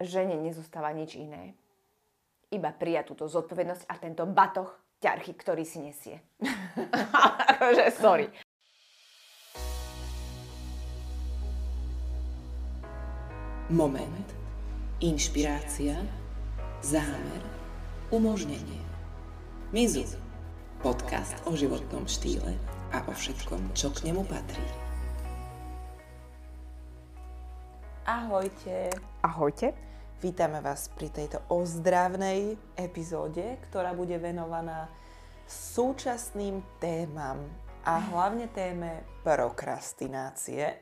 žene nezostáva nič iné. Iba prijať túto zodpovednosť a tento batoh ťarchy, ktorý si nesie. akože sorry. Moment. Inšpirácia. Zámer. Umožnenie. Mizu. Podcast o životnom štýle a o všetkom, čo k nemu patrí. Ahojte. Ahojte. Vítame vás pri tejto ozdravnej epizóde, ktorá bude venovaná súčasným témam a hlavne téme prokrastinácie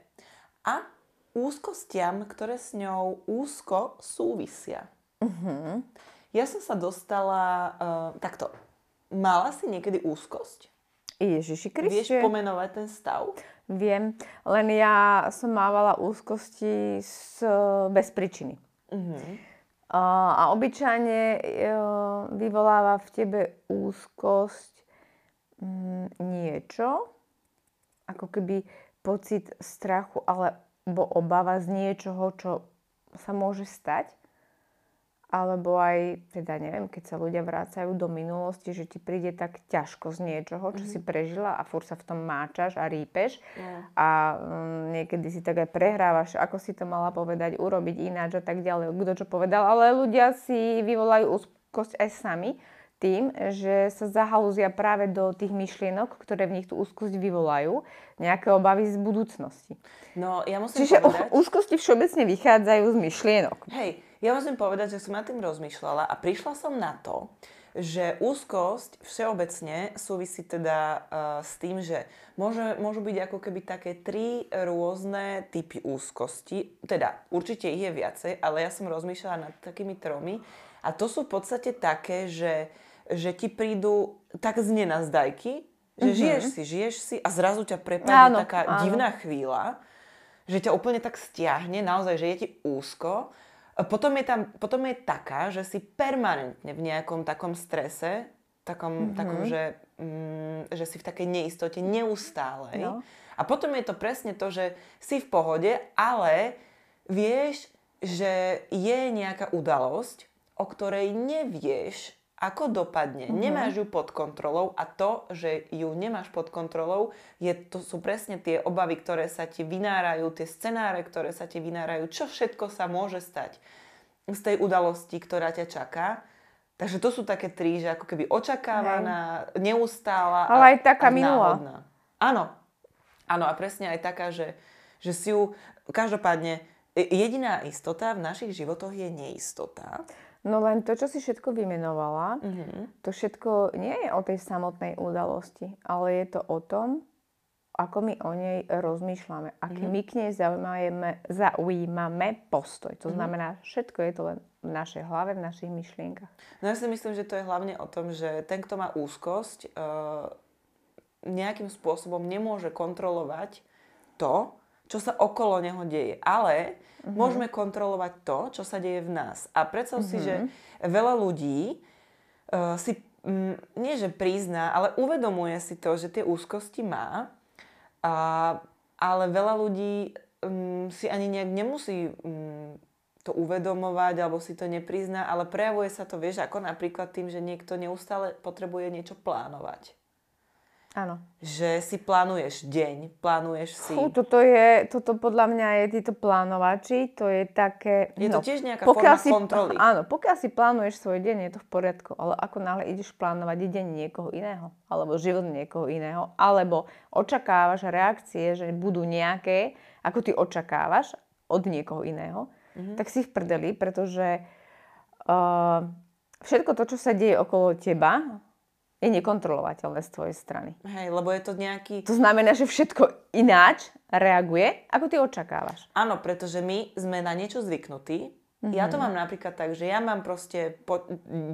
a úzkostiam, ktoré s ňou úzko súvisia. Uh-huh. Ja som sa dostala uh, takto. Mala si niekedy úzkosť? Ježiši Kriste. Vieš pomenovať ten stav? Viem, len ja som mávala úzkosti s, bez príčiny. Uh-huh. A obyčajne e, vyvoláva v tebe úzkosť mm, niečo, ako keby pocit strachu alebo obava z niečoho, čo sa môže stať alebo aj, teda neviem, keď sa ľudia vrácajú do minulosti, že ti príde tak ťažko z niečoho, čo mm-hmm. si prežila a fur sa v tom máčaš a rípeš yeah. a um, niekedy si tak aj prehrávaš, ako si to mala povedať, urobiť ináč a tak ďalej, kto čo povedal, ale ľudia si vyvolajú úzkosť aj sami tým, že sa zahalúzia práve do tých myšlienok, ktoré v nich tú úzkosť vyvolajú, nejaké obavy z budúcnosti. No, ja musím Čiže povedať... úzkosti všeobecne vychádzajú z myšlienok. Hej, ja musím povedať, že som nad tým rozmýšľala a prišla som na to, že úzkosť všeobecne súvisí teda uh, s tým, že môže, môžu byť ako keby také tri rôzne typy úzkosti. Teda určite ich je viacej, ale ja som rozmýšľala nad takými tromi. A to sú v podstate také, že, že ti prídu tak z nenazdajky, že mm-hmm. žiješ si, žiješ si a zrazu ťa prepadne áno, taká áno. divná chvíľa, že ťa úplne tak stiahne, naozaj, že je ti úzko potom je, tam, potom je taká, že si permanentne v nejakom takom strese, takom, mm-hmm. takom že, mm, že si v takej neistote neustálej. No. A potom je to presne to, že si v pohode, ale vieš, že je nejaká udalosť, o ktorej nevieš, ako dopadne. Mm-hmm. Nemáš ju pod kontrolou a to, že ju nemáš pod kontrolou, je, to sú presne tie obavy, ktoré sa ti vynárajú, tie scenáre, ktoré sa ti vynárajú, čo všetko sa môže stať z tej udalosti, ktorá ťa čaká. Takže to sú také tri, že ako keby očakávaná, Hej. neustála Ale aj taká minulá. Áno. Áno a presne aj taká, že, že si ju... Každopádne, jediná istota v našich životoch je neistota. No len to, čo si všetko vymenovala, mm-hmm. to všetko nie je o tej samotnej udalosti, ale je to o tom, ako my o nej rozmýšľame, aký mm-hmm. my k nej zaujímame, zaujímame postoj. To mm-hmm. znamená, všetko je to len v našej hlave, v našich myšlienkach. No ja si myslím, že to je hlavne o tom, že ten, kto má úzkosť, uh, nejakým spôsobom nemôže kontrolovať to, čo sa okolo neho deje. Ale uh-huh. môžeme kontrolovať to, čo sa deje v nás. A predstav uh-huh. si, že mhm. veľa ľudí uh, si um, nie že prizná, ale uvedomuje si to, že tie úzkosti má. A, ale veľa ľudí um, si ani nejak nemusí um, to uvedomovať alebo si to neprizná, ale prejavuje sa to, vieš, ako napríklad tým, že niekto neustále potrebuje niečo plánovať. Áno. Že si plánuješ deň, plánuješ si... Fú, toto, je, toto podľa mňa je títo plánovači, to je také... Je no, to tiež nejaká forma si, kontroly. Áno, pokiaľ si plánuješ svoj deň, je to v poriadku, ale ako náhle ideš plánovať deň niekoho iného, alebo život niekoho iného, alebo očakávaš reakcie, že budú nejaké, ako ty očakávaš od niekoho iného, mm-hmm. tak si v prdeli, pretože uh, všetko to, čo sa deje okolo teba, je nekontrolovateľné z tvojej strany. Hej, lebo je to nejaký... To znamená, že všetko ináč reaguje, ako ty očakávaš. Áno, pretože my sme na niečo zvyknutí. Mm-hmm. Ja to mhm. mám napríklad tak, že ja mám proste po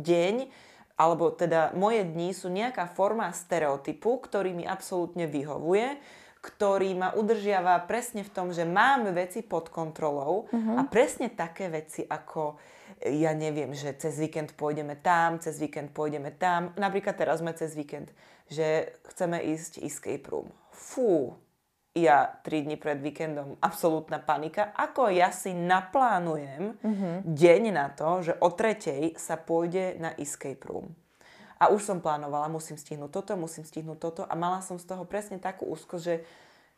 deň, alebo teda moje dni sú nejaká forma stereotypu, ktorý mi absolútne vyhovuje, ktorý ma udržiava presne v tom, že mám veci pod kontrolou mm-hmm. a presne také veci ako ja neviem, že cez víkend pôjdeme tam, cez víkend pôjdeme tam. Napríklad teraz sme cez víkend, že chceme ísť escape room. Fú, ja 3 dní pred víkendom absolútna panika, ako ja si naplánujem mm-hmm. deň na to, že o tretej sa pôjde na escape room. A už som plánovala, musím stihnúť toto, musím stihnúť toto a mala som z toho presne takú úzkosť, že,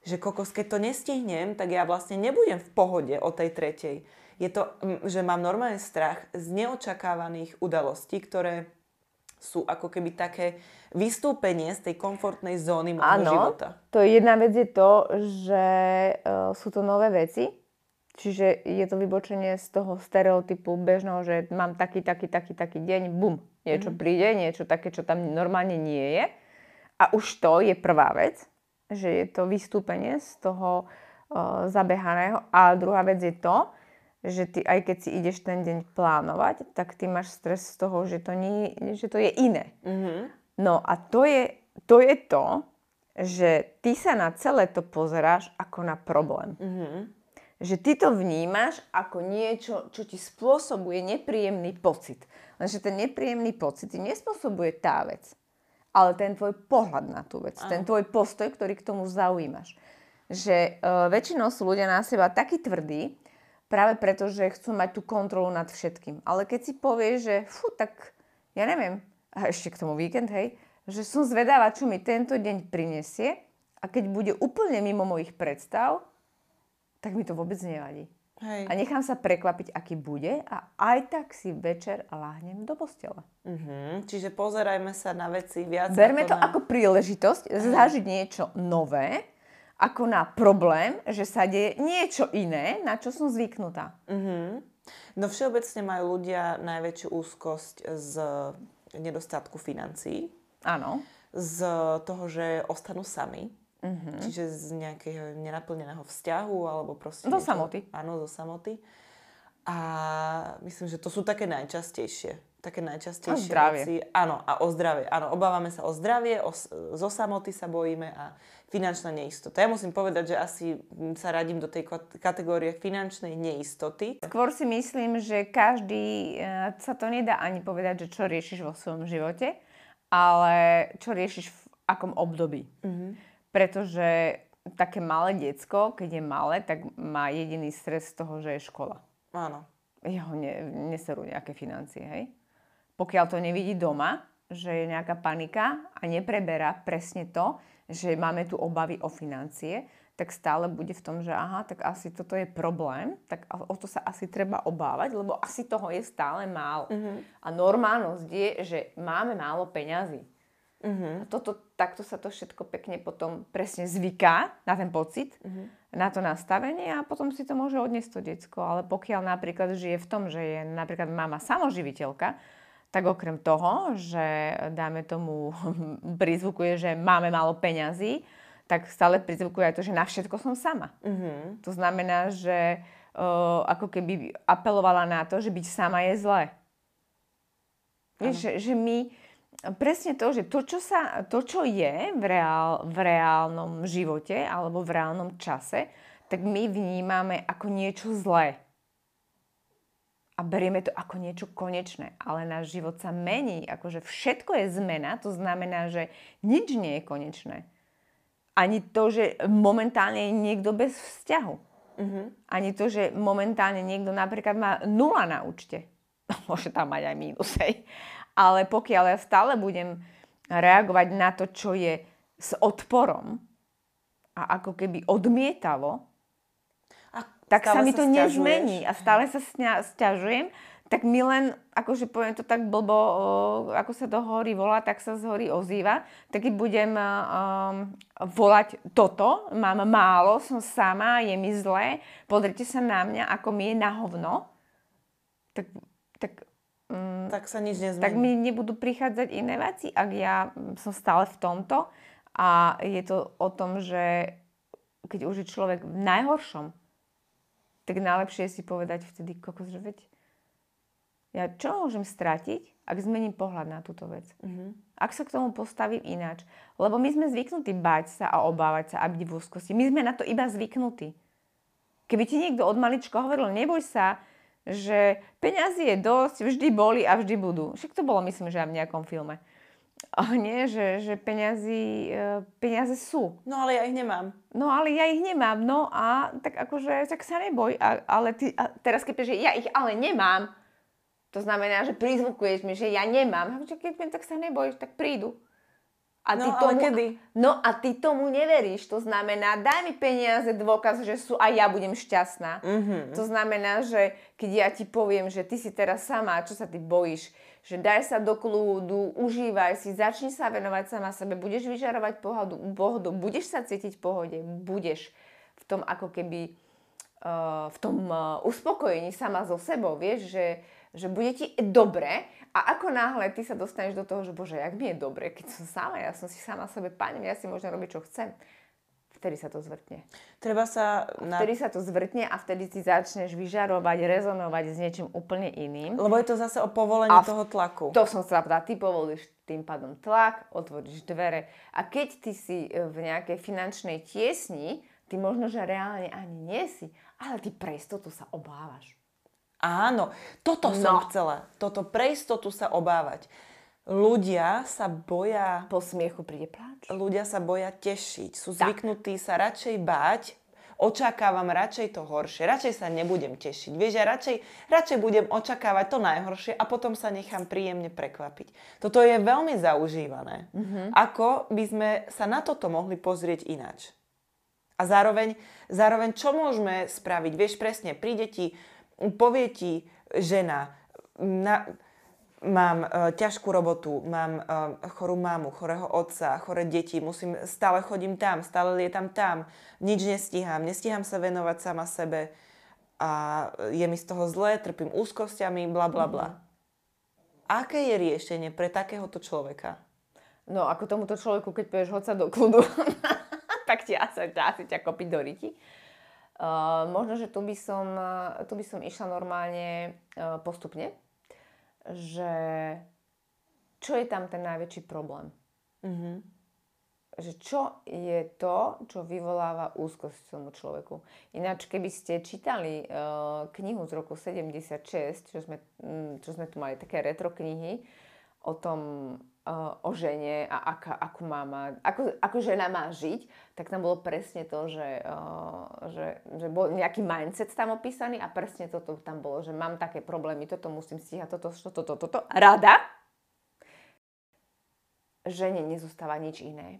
že kokos, keď to nestihnem, tak ja vlastne nebudem v pohode o tej tretej. Je to, že mám normálny strach z neočakávaných udalostí, ktoré sú ako keby také vystúpenie z tej komfortnej zóny môjho života. to je jedna vec je to, že uh, sú to nové veci, čiže je to vybočenie z toho stereotypu bežného, že mám taký, taký, taký, taký deň, bum, niečo mm-hmm. príde, niečo také, čo tam normálne nie je. A už to je prvá vec, že je to vystúpenie z toho uh, zabehaného. A druhá vec je to, že ty aj keď si ideš ten deň plánovať, tak ty máš stres z toho, že to, nie, že to je iné. Mm-hmm. No a to je, to je to, že ty sa na celé to pozeráš ako na problém. Mm-hmm. Že ty to vnímaš ako niečo, čo ti spôsobuje nepríjemný pocit. Lenže ten nepríjemný pocit ti nespôsobuje tá vec, ale ten tvoj pohľad na tú vec, Aha. ten tvoj postoj, ktorý k tomu zaujímaš. Že uh, väčšinou sú ľudia na seba takí tvrdí, Práve preto, že chcú mať tú kontrolu nad všetkým. Ale keď si povieš, že fú, tak ja neviem, a ešte k tomu víkend, hej, že som zvedáva, čo mi tento deň prinesie a keď bude úplne mimo mojich predstav, tak mi to vôbec nevadí. Hej. A nechám sa prekvapiť, aký bude a aj tak si večer láhnem do postele. Uh-huh. Čiže pozerajme sa na veci viac Berme ako to na... ako príležitosť zažiť niečo nové ako na problém, že sa deje niečo iné, na čo som zvyknutá. Mm-hmm. No všeobecne majú ľudia najväčšiu úzkosť z nedostatku financií. Áno. Z toho, že ostanú sami. Mm-hmm. Čiže z nejakého nenaplneného vzťahu alebo proste... Do niečo, samoty. Áno, zo samoty. A myslím, že to sú také najčastejšie. Také najčastejšie a zdravie. veci. Áno, a o zdravie. Áno, obávame sa o zdravie, o, zo samoty sa bojíme a finančná neistota. Ja musím povedať, že asi sa radím do tej kategórie finančnej neistoty. Skôr si myslím, že každý, e, sa to nedá ani povedať, že čo riešiš vo svojom živote, ale čo riešiš v akom období. Mm-hmm. Pretože také malé diecko, keď je malé, tak má jediný stres z toho, že je škola. Áno. Jeho ne, neserú nejaké financie, hej? Pokiaľ to nevidí doma, že je nejaká panika a nepreberá presne to, že máme tu obavy o financie, tak stále bude v tom, že aha, tak asi toto je problém, tak o to sa asi treba obávať, lebo asi toho je stále málo. Uh-huh. A normálnosť je, že máme málo peňazí. Uh-huh. A toto, takto sa to všetko pekne potom presne zvyká na ten pocit, uh-huh. na to nastavenie a potom si to môže odniesť to decko. Ale pokiaľ napríklad žije v tom, že je napríklad mama samoživiteľka, tak okrem toho, že dáme tomu prizvukuje, že máme málo peňazí, tak stále prizvukuje aj to, že na všetko som sama. Mm-hmm. To znamená, že uh, ako keby apelovala na to, že byť sama je zlé. Vieš, že, že my presne to, že to, čo, sa, to, čo je v, reál, v reálnom živote alebo v reálnom čase, tak my vnímame ako niečo zlé a berieme to ako niečo konečné. Ale náš život sa mení, akože všetko je zmena, to znamená, že nič nie je konečné. Ani to, že momentálne je niekto bez vzťahu. Mm-hmm. Ani to, že momentálne niekto napríklad má nula na účte. Môže tam mať aj mínus, hej. Ale pokiaľ ja stále budem reagovať na to, čo je s odporom a ako keby odmietavo, tak sa mi to stiažuješ. nezmení a stále sa sňa, stiažujem, tak mi len, akože poviem to tak blbo, ako sa to horí volá, tak sa z hory ozýva. Tak keď budem um, volať toto, mám málo, som sama, je mi zlé, pozrite sa na mňa, ako mi je na hovno, tak, tak tak sa nič nezmení. Tak mi nebudú prichádzať iné veci, ak ja som stále v tomto. A je to o tom, že keď už je človek v najhoršom, tak najlepšie je si povedať vtedy, kokos, že veď, ja čo môžem stratiť, ak zmením pohľad na túto vec? Mm-hmm. Ak sa k tomu postavím ináč. Lebo my sme zvyknutí báť sa a obávať sa a byť v úzkosti. My sme na to iba zvyknutí. Keby ti niekto od malička hovoril, neboj sa, že peňazí je dosť, vždy boli a vždy budú. Však to bolo, myslím, že aj v nejakom filme. Oh, nie, že, že peniazy, e, peniaze sú. No ale ja ich nemám. No ale ja ich nemám, no a tak akože, tak sa neboj. A, ale ty, a teraz keď že ja ich ale nemám, to znamená, že prizvukuješ mi, že ja nemám. Keď tak sa neboj, tak prídu. A no, ty tomu, kedy? No a ty tomu neveríš. To znamená, daj mi peniaze, dôkaz, že sú a ja budem šťastná. Mm-hmm. To znamená, že keď ja ti poviem, že ty si teraz sama, čo sa ty bojíš, že daj sa do kľúdu, užívaj si, začni sa venovať sama sebe, budeš vyžarovať pohodu, pohodu budeš sa cítiť v pohode, budeš v tom ako keby uh, v tom uh, uspokojení sama so sebou, vieš, že, že bude ti dobre a ako náhle ty sa dostaneš do toho, že bože, jak mi je dobre, keď som sama, ja som si sama sebe pánem, ja si môžem robiť, čo chcem. Vtedy sa to zvrtne. Treba sa... Na... Vtedy sa to zvrtne a vtedy si začneš vyžarovať, rezonovať s niečím úplne iným. Lebo je to zase o povolení v... toho tlaku. To som chcela povedať. Ty povolíš tým pádom tlak, otvoríš dvere a keď ty si e, v nejakej finančnej tiesni, ty možno, že reálne ani nie si, ale ty pre istotu sa obávaš. Áno, toto no. som chcela. Toto pre istotu sa obávať. Ľudia sa boja... Po smiechu príde pláč. Ľudia sa boja tešiť. Sú tak. zvyknutí sa radšej báť, očakávam radšej to horšie. Radšej sa nebudem tešiť. Vieš, ja radšej, radšej budem očakávať to najhoršie a potom sa nechám príjemne prekvapiť. Toto je veľmi zaužívané. Mm-hmm. Ako by sme sa na toto mohli pozrieť ináč? A zároveň, zároveň čo môžeme spraviť? Vieš presne, príde ti povie ti žena, na, mám uh, ťažkú robotu, mám uh, chorú mamu, chorého otca, choré deti, musím, stále chodím tam, stále lietam tam, nič nestíham, nestíham sa venovať sama sebe a je mi z toho zlé, trpím úzkosťami, bla bla bla. Mm-hmm. Aké je riešenie pre takéhoto človeka? No, ako tomuto človeku, keď povieš hoď sa do kľudu, tak ti asi, asi ťa kopiť do ryti. Uh, možno, že tu by, som, tu by som išla normálne uh, postupne, že čo je tam ten najväčší problém? Mm-hmm. Že čo je to, čo vyvoláva úzkosť tomu človeku. Ináč, keby ste čítali uh, knihu z roku 76, čo sme, čo sme tu mali, také retro knihy, o tom, o žene a aká, ako, má mať, ako, ako žena má žiť, tak tam bolo presne to, že, uh, že, že bol nejaký mindset tam opísaný a presne toto tam bolo, že mám také problémy, toto musím stíhať, toto, toto, toto, toto. Rada, žene nezostáva nič iné.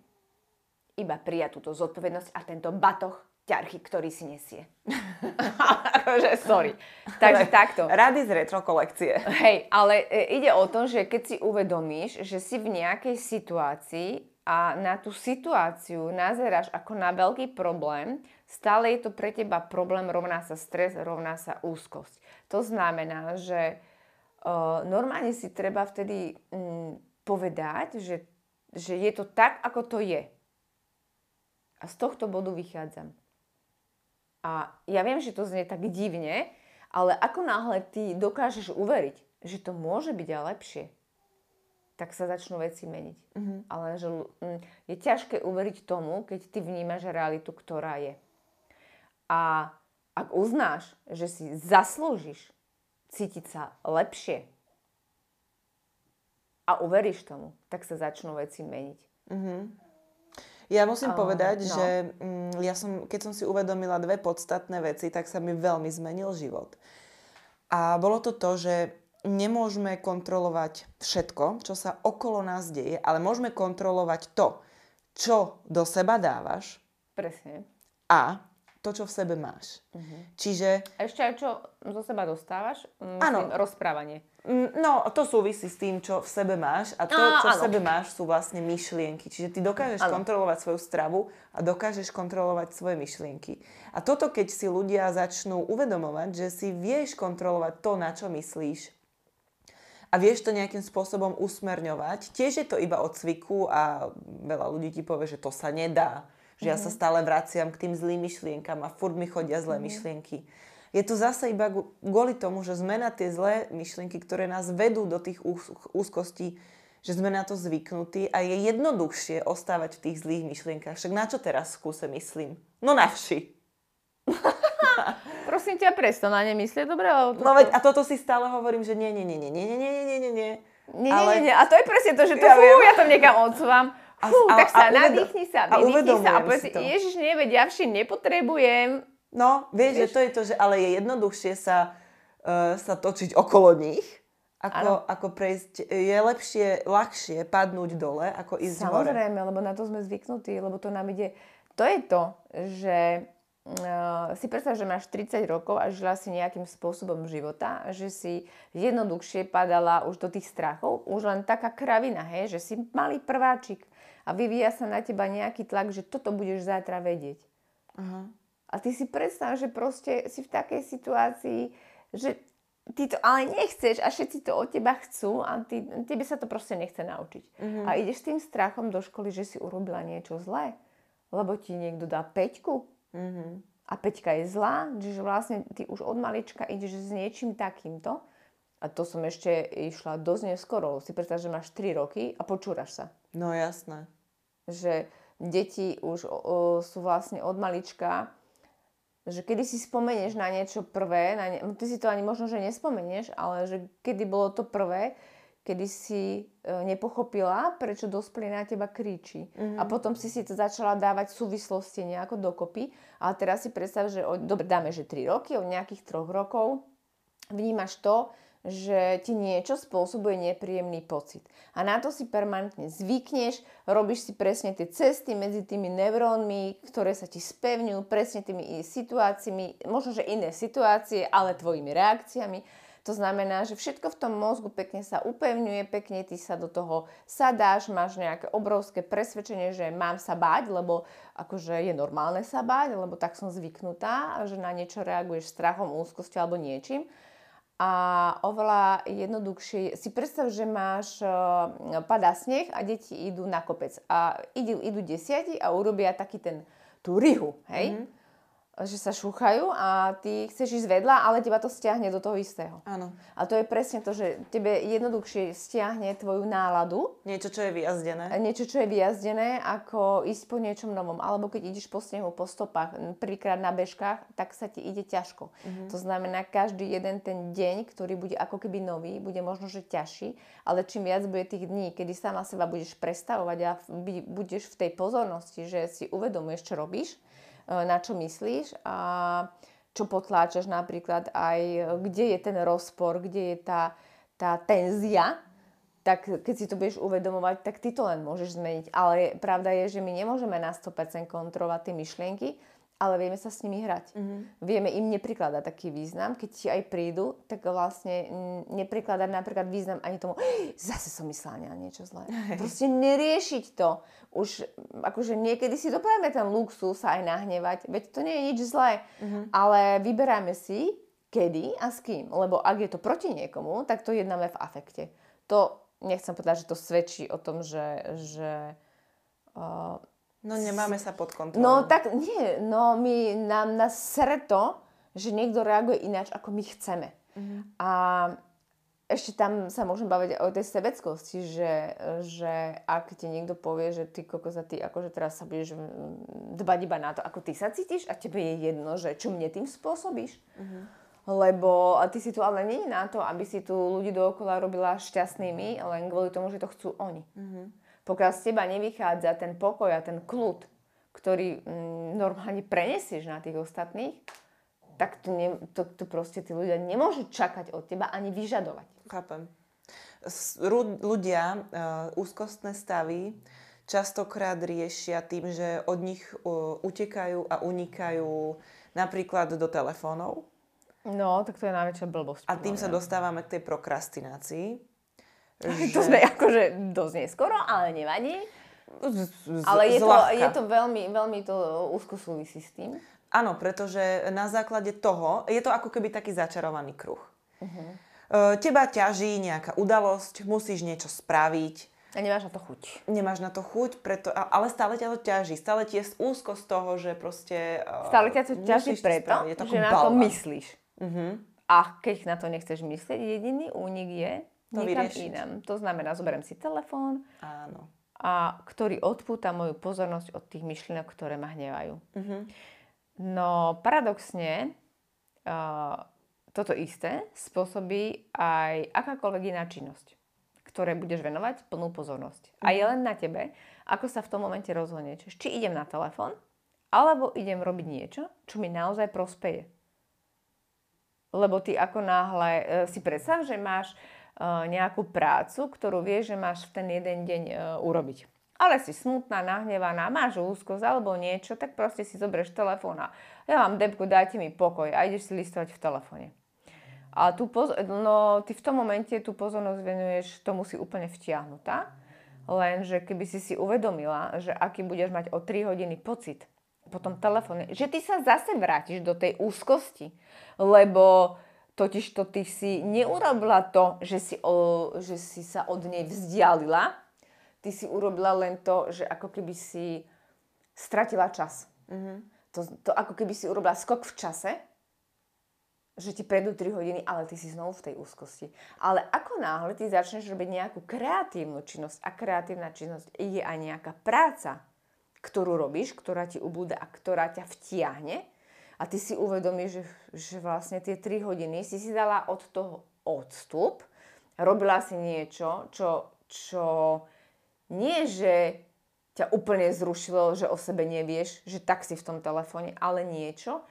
Iba prijať túto zodpovednosť a tento batoh ťarchy, ktorý si nesie. akože, sorry. Takže takto. Rady z retro kolekcie. Hej, ale e, ide o to, že keď si uvedomíš, že si v nejakej situácii a na tú situáciu nazeráš ako na veľký problém, stále je to pre teba problém, rovná sa stres, rovná sa úzkosť. To znamená, že uh, normálne si treba vtedy um, povedať, že, že je to tak, ako to je. A z tohto bodu vychádzam. A ja viem, že to znie tak divne, ale ako náhle ty dokážeš uveriť, že to môže byť aj lepšie, tak sa začnú veci meniť. Mm-hmm. Ale že mm, je ťažké uveriť tomu, keď ty vnímaš realitu, ktorá je. A ak uznáš, že si zaslúžiš cítiť sa lepšie a uveríš tomu, tak sa začnú veci meniť. Mm-hmm. Ja musím uh, povedať, no. že mm, ja som, keď som si uvedomila dve podstatné veci, tak sa mi veľmi zmenil život. A bolo to to, že nemôžeme kontrolovať všetko, čo sa okolo nás deje, ale môžeme kontrolovať to, čo do seba dávaš. Presne. A to, čo v sebe máš. Uh-huh. Čiže... A ešte aj čo zo seba dostávaš? Myslím, rozprávanie. Mm, no, to súvisí s tým, čo v sebe máš a to, čo áno. v sebe máš, sú vlastne myšlienky. Čiže ty dokážeš áno. kontrolovať svoju stravu a dokážeš kontrolovať svoje myšlienky. A toto, keď si ľudia začnú uvedomovať, že si vieš kontrolovať to, na čo myslíš a vieš to nejakým spôsobom usmerňovať, tiež je to iba od cviku a veľa ľudí ti povie, že to sa nedá že ja sa mhm. stále vraciam k tým zlým myšlienkam a furt mi chodia zlé mm. myšlienky. Je to zase iba kvôli tomu, že sme na tie zlé myšlienky, ktoré nás vedú do tých úzkostí, že sme na to zvyknutí a je jednoduchšie ostávať v tých zlých myšlienkach. Však na čo teraz skúse myslím? No na vši. Prosím ťa, presto na ne myslieť, dobre? No veď, a toto si stále hovorím, že nie, nie, nie, nie, nie, nie, nie, nie, nie, nie. Nie, ale... nie, nie, a to je presne to, že to ja, fú, ja to niekam odsúvam. Fú, a, tak sa a, nadýchni sa, vydýchni sa a povedz ježiš, neveď, ja nepotrebujem. No, vieš, vieš, že to je to, že ale je jednoduchšie sa, uh, sa točiť okolo nich, ako, ako prejsť, je lepšie, ľahšie padnúť dole, ako ísť Samozrejme, hore. Samozrejme, lebo na to sme zvyknutí, lebo to nám ide, to je to, že uh, si predstav, že máš 30 rokov a žila si nejakým spôsobom života, že si jednoduchšie padala už do tých strachov, už len taká kravina, hej, že si malý prváčik a vyvíja sa na teba nejaký tlak, že toto budeš zajtra vedieť. Uh-huh. A ty si predstav, že proste si v takej situácii, že ty to ale nechceš a všetci to od teba chcú a ty, tebe sa to proste nechce naučiť. Uh-huh. A ideš tým strachom do školy, že si urobila niečo zlé, lebo ti niekto dá peťku Uh-huh. A peťka je zlá, čiže vlastne ty už od malička ideš s niečím takýmto. A to som ešte išla dosť neskoro. Si predstav, že máš 3 roky a počúraš sa. No jasné. Že deti už o, o, sú vlastne od malička, že kedy si spomenieš na niečo prvé, na ne, ty si to ani možno, že nespomenieš, ale že kedy bolo to prvé, kedy si e, nepochopila, prečo dospelý na teba kričí. Mm-hmm. A potom si si to začala dávať súvislosti nejako dokopy. Ale teraz si predstav, že od, dobre, dáme, že 3 roky, od nejakých 3 rokov vnímaš to, že ti niečo spôsobuje nepríjemný pocit. A na to si permanentne zvykneš, robíš si presne tie cesty medzi tými neurónmi, ktoré sa ti spevňujú, presne tými situáciami, možno, že iné situácie, ale tvojimi reakciami to znamená, že všetko v tom mozgu pekne sa upevňuje, pekne ty sa do toho sadáš, máš nejaké obrovské presvedčenie, že mám sa báť, lebo akože je normálne sa báť, lebo tak som zvyknutá, že na niečo reaguješ strachom, úzkosťou alebo niečím. A oveľa jednoduchšie, si predstav, že máš, e, padá sneh a deti idú na kopec. A idú, idú desiati a urobia taký ten, tú rihu, hej? Mm-hmm že sa šúchajú a ty chceš ísť vedľa, ale teba to stiahne do toho istého. Áno. A to je presne to, že tebe jednoduchšie stiahne tvoju náladu. Niečo, čo je vyjazdené. Niečo, čo je vyjazdené, ako ísť po niečom novom. Alebo keď ideš po snehu, po stopách, príklad na bežkách, tak sa ti ide ťažko. Uh-huh. To znamená, každý jeden ten deň, ktorý bude ako keby nový, bude možno, že ťažší, ale čím viac bude tých dní, kedy sama seba budeš prestavovať a budeš v tej pozornosti, že si uvedomuješ, čo robíš, na čo myslíš a čo potláčaš napríklad aj, kde je ten rozpor, kde je tá, tá tenzia, tak keď si to budeš uvedomovať, tak ty to len môžeš zmeniť. Ale pravda je, že my nemôžeme na 100% kontrolovať tie myšlienky, ale vieme sa s nimi hrať. Mm-hmm. Vieme im neprikladať taký význam. Keď ti aj prídu, tak vlastne neprikladať napríklad význam ani tomu, zase som myslela na niečo zlé. Proste neriešiť to. Už akože niekedy si dopravíme ten luxus sa aj nahnevať, veď to nie je nič zlé, mm-hmm. ale vyberáme si, kedy a s kým. Lebo ak je to proti niekomu, tak to jednáme v afekte. To nechcem povedať, že to svedčí o tom, že, že uh, No nemáme sa pod kontrolou. No tak nie, no my, nám nás sere to, že niekto reaguje ináč, ako my chceme. Uh-huh. A ešte tam sa môžem baviť o tej sebeckosti, že, že ak ti niekto povie, že ty kokoza, ty akože teraz sa budeš dbať iba na to, ako ty sa cítiš a tebe je jedno, že čo mne tým spôsobíš. Uh-huh. Lebo ty si tu ale nie na to, aby si tu ľudí dookola robila šťastnými, len kvôli tomu, že to chcú oni. Uh-huh. Pokiaľ z teba nevychádza ten pokoj a ten kľud, ktorý mm, normálne prenesieš na tých ostatných, tak to, ne, to, to proste tí ľudia nemôžu čakať od teba ani vyžadovať. Chápem. Ľudia, uh, úzkostné stavy, častokrát riešia tým, že od nich uh, utekajú a unikajú napríklad do telefónov. No, tak to je najväčšia blbosť. A tým sa dostávame k tej prokrastinácii že... To sme akože dosť neskoro, ale nevadí. Z, z, ale je to, je to veľmi, veľmi to úzko súvisí s tým. Áno, pretože na základe toho, je to ako keby taký začarovaný kruh. Uh-huh. Teba ťaží nejaká udalosť, musíš niečo spraviť. A nemáš na to chuť. Nemáš na to chuť, preto, ale stále ťa to ťaží. Stále ti je úzko z toho, že proste... Stále ťa to ťaží preto, to že na to myslíš. Uh-huh. A keď na to nechceš myslieť, jediný únik je, to niekam vyriešiť. inám. To znamená, zoberiem si telefón, Áno. a ktorý odpúta moju pozornosť od tých myšlienok, ktoré ma hnevajú. Uh-huh. No paradoxne, uh, toto isté spôsobí aj akákoľvek iná činnosť, ktoré budeš venovať plnú pozornosť. A je len na tebe, ako sa v tom momente rozhodneš. Či idem na telefón, alebo idem robiť niečo, čo mi naozaj prospeje. Lebo ty ako náhle e, si predstav, že máš nejakú prácu, ktorú vieš, že máš v ten jeden deň e, urobiť. Ale si smutná, nahnevaná, máš úzkosť alebo niečo, tak proste si zoberieš telefón a ja vám debku, dajte mi pokoj a ideš si listovať v telefóne. A tu poz- no, ty v tom momente tú pozornosť venuješ, tomu si úplne vtiahnutá. Lenže keby si si uvedomila, že aký budeš mať o 3 hodiny pocit, potom telefóne, že ty sa zase vrátiš do tej úzkosti, lebo totiž to ty si neurobila to, že si, o, že si sa od nej vzdialila, ty si urobila len to, že ako keby si stratila čas. Mm-hmm. To, to ako keby si urobila skok v čase, že ti prejdú 3 hodiny, ale ty si znovu v tej úzkosti. Ale ako náhle ty začneš robiť nejakú kreatívnu činnosť a kreatívna činnosť je aj nejaká práca, ktorú robíš, ktorá ti ubúda a ktorá ťa vtiahne a ty si uvedomíš, že, že vlastne tie 3 hodiny si si dala od toho odstup, robila si niečo, čo, čo nie, že ťa úplne zrušilo, že o sebe nevieš, že tak si v tom telefóne, ale niečo,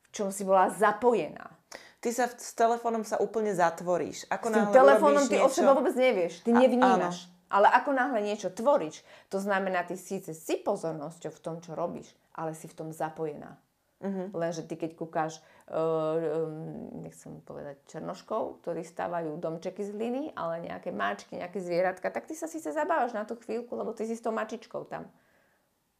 v čom si bola zapojená. Ty sa s telefónom sa úplne zatvoríš. Ako s tým telefónom ty niečo... o sebe vôbec nevieš. Ty nevnímaš. Ale ako náhle niečo tvoríš, to znamená, ty síce si pozornosťou v tom, čo robíš, ale si v tom zapojená. Uh-huh. Lenže ty keď kúkáš, uh, um, nechcem povedať černoškov, ktorí stávajú domčeky z hliny, ale nejaké máčky, nejaké zvieratka, tak ty sa síce zabávaš na tú chvíľku, lebo ty si s tou mačičkou tam.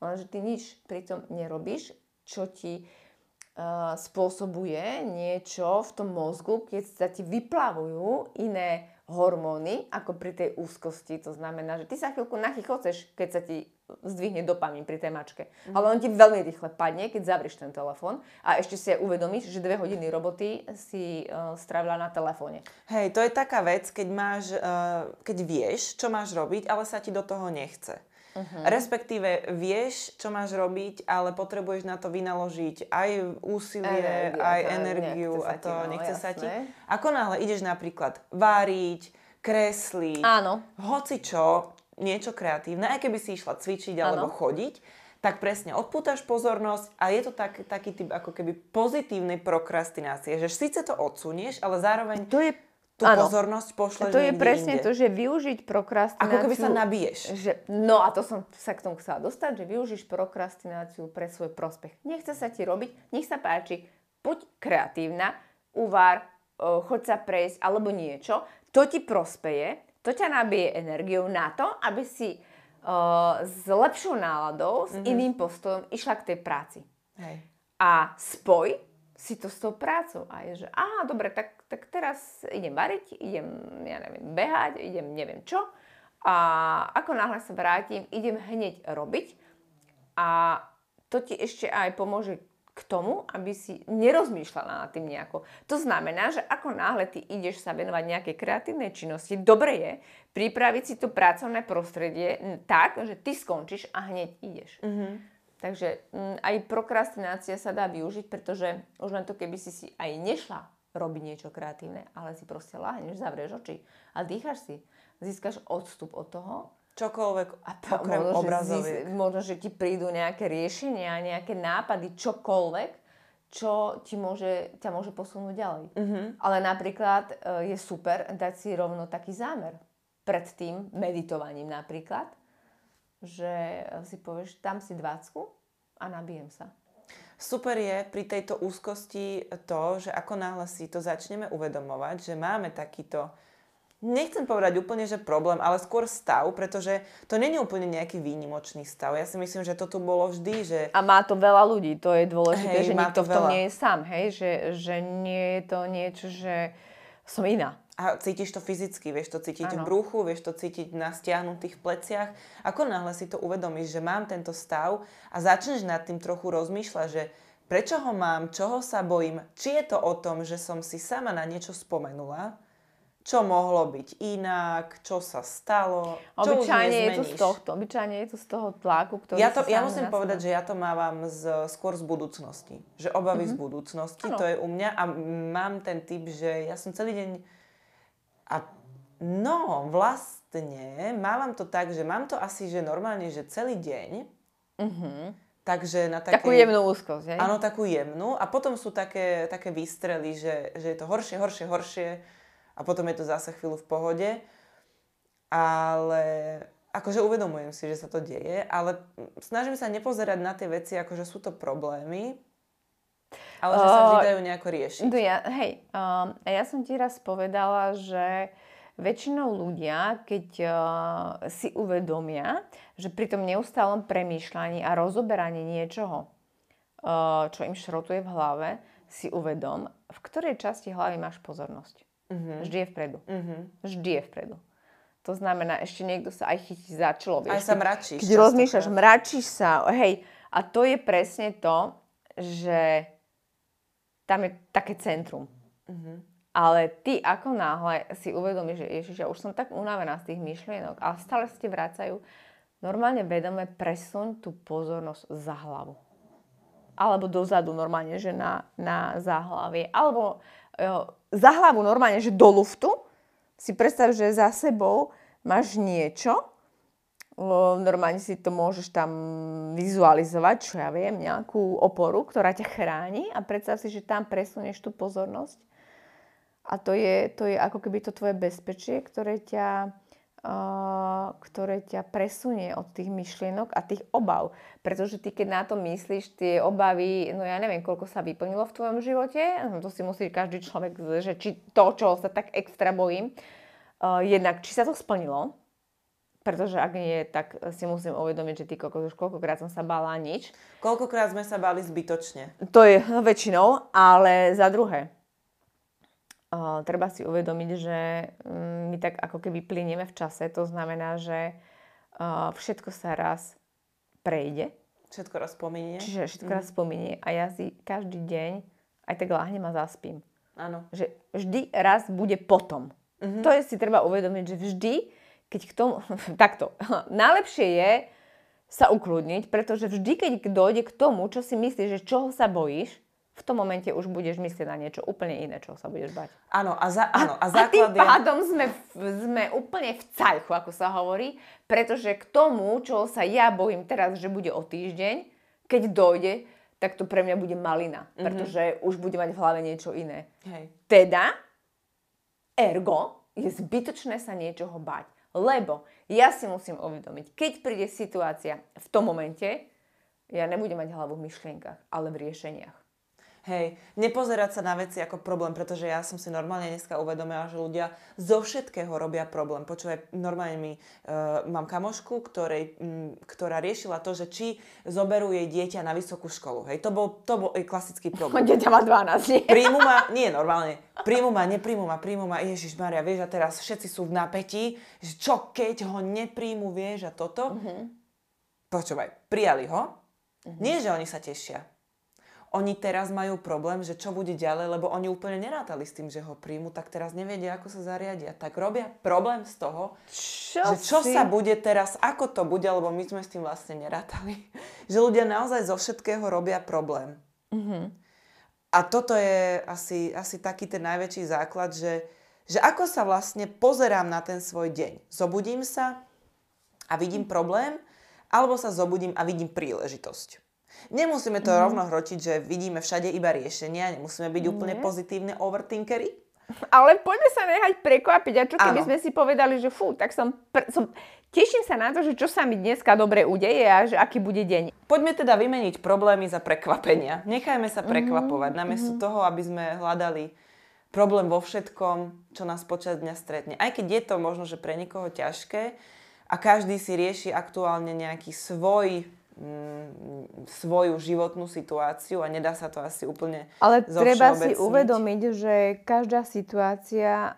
Lenže ty nič pri tom nerobíš, čo ti uh, spôsobuje niečo v tom mozgu, keď sa ti vyplavujú iné hormóny, ako pri tej úzkosti. To znamená, že ty sa chvíľku nachychoceš, keď sa ti zdvihne dopamín pri tej mačke. Mm. Ale on ti veľmi rýchle padne, keď zavrieš ten telefón a ešte si aj uvedomíš, že dve hodiny roboty si uh, strávila na telefóne. Hej, to je taká vec, keď, máš, uh, keď vieš, čo máš robiť, ale sa ti do toho nechce. Uh-huh. Respektíve vieš, čo máš robiť, ale potrebuješ na to vynaložiť aj úsilie, Energia, aj energiu a to ti, no, nechce jasné. sa ti. Ako náhle ideš napríklad váriť, kresliť, Áno. hoci čo, niečo kreatívne, aj keby si išla cvičiť alebo Áno. chodiť, tak presne odpútaš pozornosť a je to tak, taký typ ako keby pozitívnej prokrastinácie, že síce to odsunieš, ale zároveň to je tú ano. pozornosť pošleš To je presne inde. to, že využiť prokrastináciu... Ako keby sa nabiješ. Že, no a to som sa k tomu chcela dostať, že využíš prokrastináciu pre svoj prospech. Nechce sa ti robiť, nech sa páči, poď kreatívna, uvár, choď sa prejsť alebo niečo, to ti prospeje, to ťa nabije energiou na to, aby si uh, s lepšou náladou, s mm-hmm. iným postojom išla k tej práci. Hej. A spoj si to s tou prácou. A je, že aha, dobre, tak, tak teraz idem variť, idem, ja neviem, behať, idem neviem čo. A ako náhle sa vrátim, idem hneď robiť. A to ti ešte aj pomôže k tomu, aby si nerozmýšľala nad tým nejako. To znamená, že ako náhle ty ideš sa venovať nejakej kreatívnej činnosti, dobre je pripraviť si to pracovné prostredie tak, že ty skončíš a hneď ideš. Mm-hmm. Takže m, mm, aj prokrastinácia sa dá využiť, pretože už len to, keby si si aj nešla robiť niečo kreatívne, ale si proste láhneš, zavrieš oči a dýchaš si. Získaš odstup od toho. Čokoľvek, a okrem možno, obrazoviek. Že, možno, že ti prídu nejaké riešenia, nejaké nápady, čokoľvek, čo ti môže, ťa môže posunúť ďalej. Uh-huh. Ale napríklad e, je super dať si rovno taký zámer. Pred tým meditovaním napríklad že si povieš, tam si dvácku a nabijem sa. Super je pri tejto úzkosti to, že ako náhle si to začneme uvedomovať, že máme takýto nechcem povedať úplne, že problém, ale skôr stav, pretože to není úplne nejaký výnimočný stav. Ja si myslím, že to tu bolo vždy, že... A má to veľa ľudí, to je dôležité, hej, že nikto v tom nie je sám, hej? Že, že nie je to niečo, že som iná. A cítiš to fyzicky, vieš to cítiť ano. v bruchu, vieš to cítiť na stiahnutých pleciach. Ako náhle si to uvedomíš, že mám tento stav a začneš nad tým trochu rozmýšľať, že prečo ho mám, čoho sa bojím, či je to o tom, že som si sama na niečo spomenula, čo mohlo byť inak, čo sa stalo, obyčajne je to z tohto, obyčajne je to z toho tlaku, ktorý ja, to, ja musím povedať, že ja to mávam z, skôr z budúcnosti. Že obavy mm-hmm. z budúcnosti, ano. to je u mňa a mám ten typ, že ja som celý deň a No, vlastne, mávam to tak, že mám to asi, že normálne, že celý deň, Uh-huh. takže na takej... Takú jemnú úzkosť, hej? Áno, takú jemnú. A potom sú také, také výstrely, že, že je to horšie, horšie, horšie a potom je to zase chvíľu v pohode. Ale akože uvedomujem si, že sa to deje, ale snažím sa nepozerať na tie veci, ako že sú to problémy, ale že sa vždy dajú nejako riešiť. Ja, hej, um, ja som ti raz povedala, že väčšinou ľudia, keď uh, si uvedomia, že pri tom neustálom premýšľaní a rozoberaní niečoho, uh, čo im šrotuje v hlave, si uvedom, v ktorej časti hlavy máš pozornosť. Uh-huh. Vždy je vpredu. Uh-huh. Vždy je vpredu. To znamená, ešte niekto sa aj chytí za čelo. Aj sa mračíš. Keď rozmýšľaš, mračíš sa, hej. A to je presne to, že tam je také centrum. Uh-huh. Ale ty ako náhle si uvedomíš, že Ježiš, ja už som tak unavená z tých myšlienok, ale stále sa ti vracajú, normálne vedome presuň tú pozornosť za hlavu. Alebo dozadu normálne, že na, na záhlavie. Alebo jo, za hlavu normálne, že do luftu. Si predstav, že za sebou máš niečo, normálne si to môžeš tam vizualizovať, čo ja viem, nejakú oporu, ktorá ťa chráni a predstav si, že tam presunieš tú pozornosť a to je, to je ako keby to tvoje bezpečie, ktoré ťa, ktoré ťa presunie od tých myšlienok a tých obav. Pretože ty, keď na to myslíš, tie obavy, no ja neviem, koľko sa vyplnilo v tvojom živote, no to si musí každý človek, že či to, čo sa tak extra bojím, uh, jednak, či sa to splnilo, pretože ak nie, tak si musím uvedomiť, že ty koľko, už koľkokrát som sa bála nič. Koľkokrát sme sa báli zbytočne. To je väčšinou, ale za druhé, uh, treba si uvedomiť, že um, my tak ako keby plinieme v čase. To znamená, že uh, všetko sa raz prejde. Všetko raz spominie. Čiže všetko mm. raz spominie a ja si každý deň aj tak láhnem a zaspím. Áno. Že vždy raz bude potom. Mm-hmm. To je si treba uvedomiť, že vždy, keď k tomu... takto. Najlepšie je sa ukludniť, pretože vždy, keď dojde k tomu, čo si myslíš, že čoho sa bojíš, v tom momente už budeš myslieť na niečo úplne iné, čo sa budeš bať. Áno, a, za, áno, a, a tým pádom sme, sme úplne v cajchu, ako sa hovorí, pretože k tomu, čo sa ja bojím teraz, že bude o týždeň, keď dojde, tak to pre mňa bude malina, mm-hmm. pretože už bude mať v hlave niečo iné. Hej. Teda, ergo, je zbytočné sa niečoho bať. Lebo ja si musím uvedomiť, keď príde situácia v tom momente, ja nebudem mať hlavu v myšlienkach, ale v riešeniach. Hej, nepozerať sa na veci ako problém, pretože ja som si normálne dneska uvedomila, že ľudia zo všetkého robia problém. Počúvaj, normálne mi, uh, mám kamošku, ktorej, m, ktorá riešila to, že či zoberú jej dieťa na vysokú školu. Hej, to bol, to bol klasický problém. Dieťa má 12, nie? Príjmu ma, nie normálne, príjmu ma, nepríjmu ma, príjmu ma, Ježiš Maria, vieš, a teraz všetci sú v napätí, že čo keď ho nepríjmu, vieš, a toto. Uh-huh. Počúvaj, prijali ho, uh-huh. nie, že oni sa tešia oni teraz majú problém, že čo bude ďalej, lebo oni úplne nerátali s tým, že ho príjmu, tak teraz nevedia, ako sa zariadia. Tak robia problém z toho, čo že čo si? sa bude teraz, ako to bude, lebo my sme s tým vlastne nerátali. že ľudia naozaj zo všetkého robia problém. Mm-hmm. A toto je asi, asi taký ten najväčší základ, že, že ako sa vlastne pozerám na ten svoj deň. Zobudím sa a vidím problém, alebo sa zobudím a vidím príležitosť. Nemusíme to mm. rovno hrotiť, že vidíme všade iba riešenia, nemusíme byť úplne pozitívne overthinkery. Ale poďme sa nechať prekvapiť. A čo keby ano. sme si povedali, že fú, tak som, pr- som... Teším sa na to, že čo sa mi dneska dobre udeje a že aký bude deň. Poďme teda vymeniť problémy za prekvapenia. Nechajme sa prekvapovať, mm-hmm. namiesto mm-hmm. toho, aby sme hľadali problém vo všetkom, čo nás počas dňa stretne. Aj keď je to možno, že pre niekoho ťažké a každý si rieši aktuálne nejaký svoj svoju životnú situáciu a nedá sa to asi úplne Ale treba si uvedomiť, že každá situácia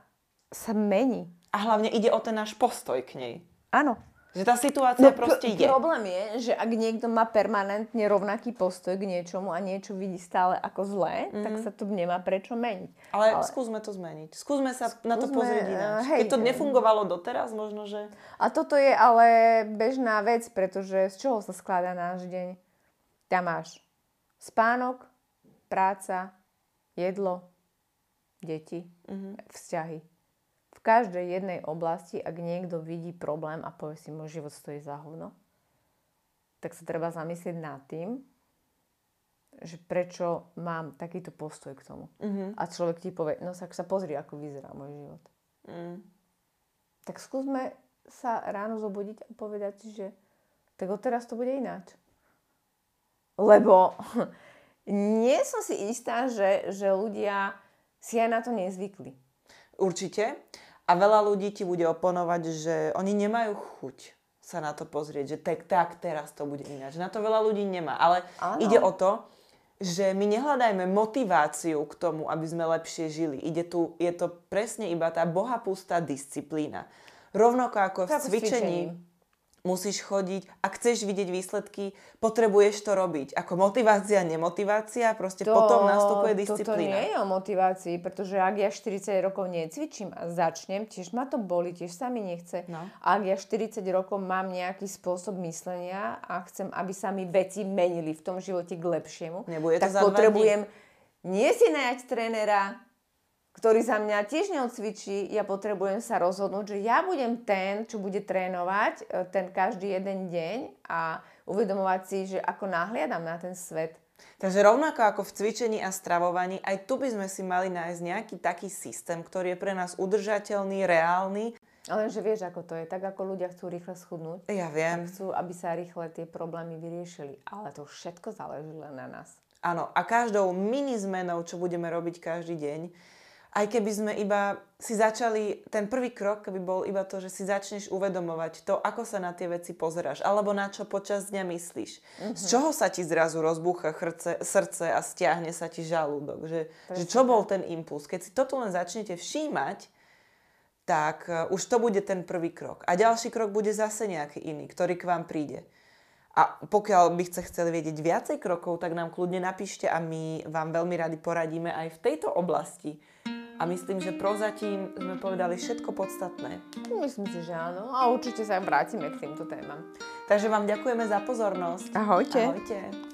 sa mení. A hlavne ide o ten náš postoj k nej. Áno. Že tá situácia no, proste ide. Problém je, že ak niekto má permanentne rovnaký postoj k niečomu a niečo vidí stále ako zlé, mm-hmm. tak sa to nemá prečo meniť. Ale, Ale skúsme to zmeniť. Skúsme sa skúsme, na to pozrieť ináč. Hej, Keď to nefungovalo doteraz, možno, že... A toto je ale bežná vec, pretože z čoho sa skladá náš deň? Tam máš spánok, práca, jedlo, deti, mm-hmm. vzťahy každej jednej oblasti, ak niekto vidí problém a povie si, môj život stojí za hovno, tak sa treba zamyslieť nad tým, že prečo mám takýto postoj k tomu. Mm-hmm. A človek ti povie, no sa, sa pozri, ako vyzerá môj život. Mm. Tak skúsme sa ráno zobudiť a povedať si, že tak odteraz to bude ináč. Lebo nie som si istá, že, že ľudia si aj na to nezvykli. Určite. A veľa ľudí ti bude oponovať, že oni nemajú chuť sa na to pozrieť, že tak, tak teraz to bude ináč. Na to veľa ľudí nemá. Ale Áno. ide o to, že my nehľadajme motiváciu k tomu, aby sme lepšie žili. Ide tu, je to presne iba tá bohapustá disciplína. Rovnako ako v cvičení, musíš chodiť, ak chceš vidieť výsledky, potrebuješ to robiť. Ako motivácia, nemotivácia, proste to, potom nastupuje disciplína. To nie je o motivácii, pretože ak ja 40 rokov necvičím a začnem, tiež ma to boli, tiež sa mi nechce. No. Ak ja 40 rokov mám nejaký spôsob myslenia a chcem, aby sa mi veci menili v tom živote k lepšiemu, Nebude to tak potrebujem nie si najať trénera, ktorý za mňa tiež neodcvičí, ja potrebujem sa rozhodnúť, že ja budem ten, čo bude trénovať e, ten každý jeden deň a uvedomovať si, že ako nahliadam na ten svet. Takže rovnako ako v cvičení a stravovaní, aj tu by sme si mali nájsť nejaký taký systém, ktorý je pre nás udržateľný, reálny. Ale že vieš, ako to je. Tak ako ľudia chcú rýchle schudnúť. Ja viem. Chcú, aby sa rýchle tie problémy vyriešili. Ale to všetko záleží len na nás. Áno. A každou mini zmenou, čo budeme robiť každý deň, aj keby sme iba si začali, ten prvý krok by bol iba to, že si začneš uvedomovať to, ako sa na tie veci pozeráš, alebo na čo počas dňa myslíš. Mm-hmm. Z čoho sa ti zrazu rozbúcha chrce, srdce a stiahne sa ti žalúdok. Že, že čo bol ten impuls. Keď si toto len začnete všímať, tak uh, už to bude ten prvý krok. A ďalší krok bude zase nejaký iný, ktorý k vám príde. A pokiaľ by ste chceli vedieť viacej krokov, tak nám kľudne napíšte a my vám veľmi radi poradíme aj v tejto oblasti a myslím, že prozatím sme povedali všetko podstatné. Myslím si, že áno. A určite sa vrátime k týmto témam. Takže vám ďakujeme za pozornosť. Ahojte. Ahojte.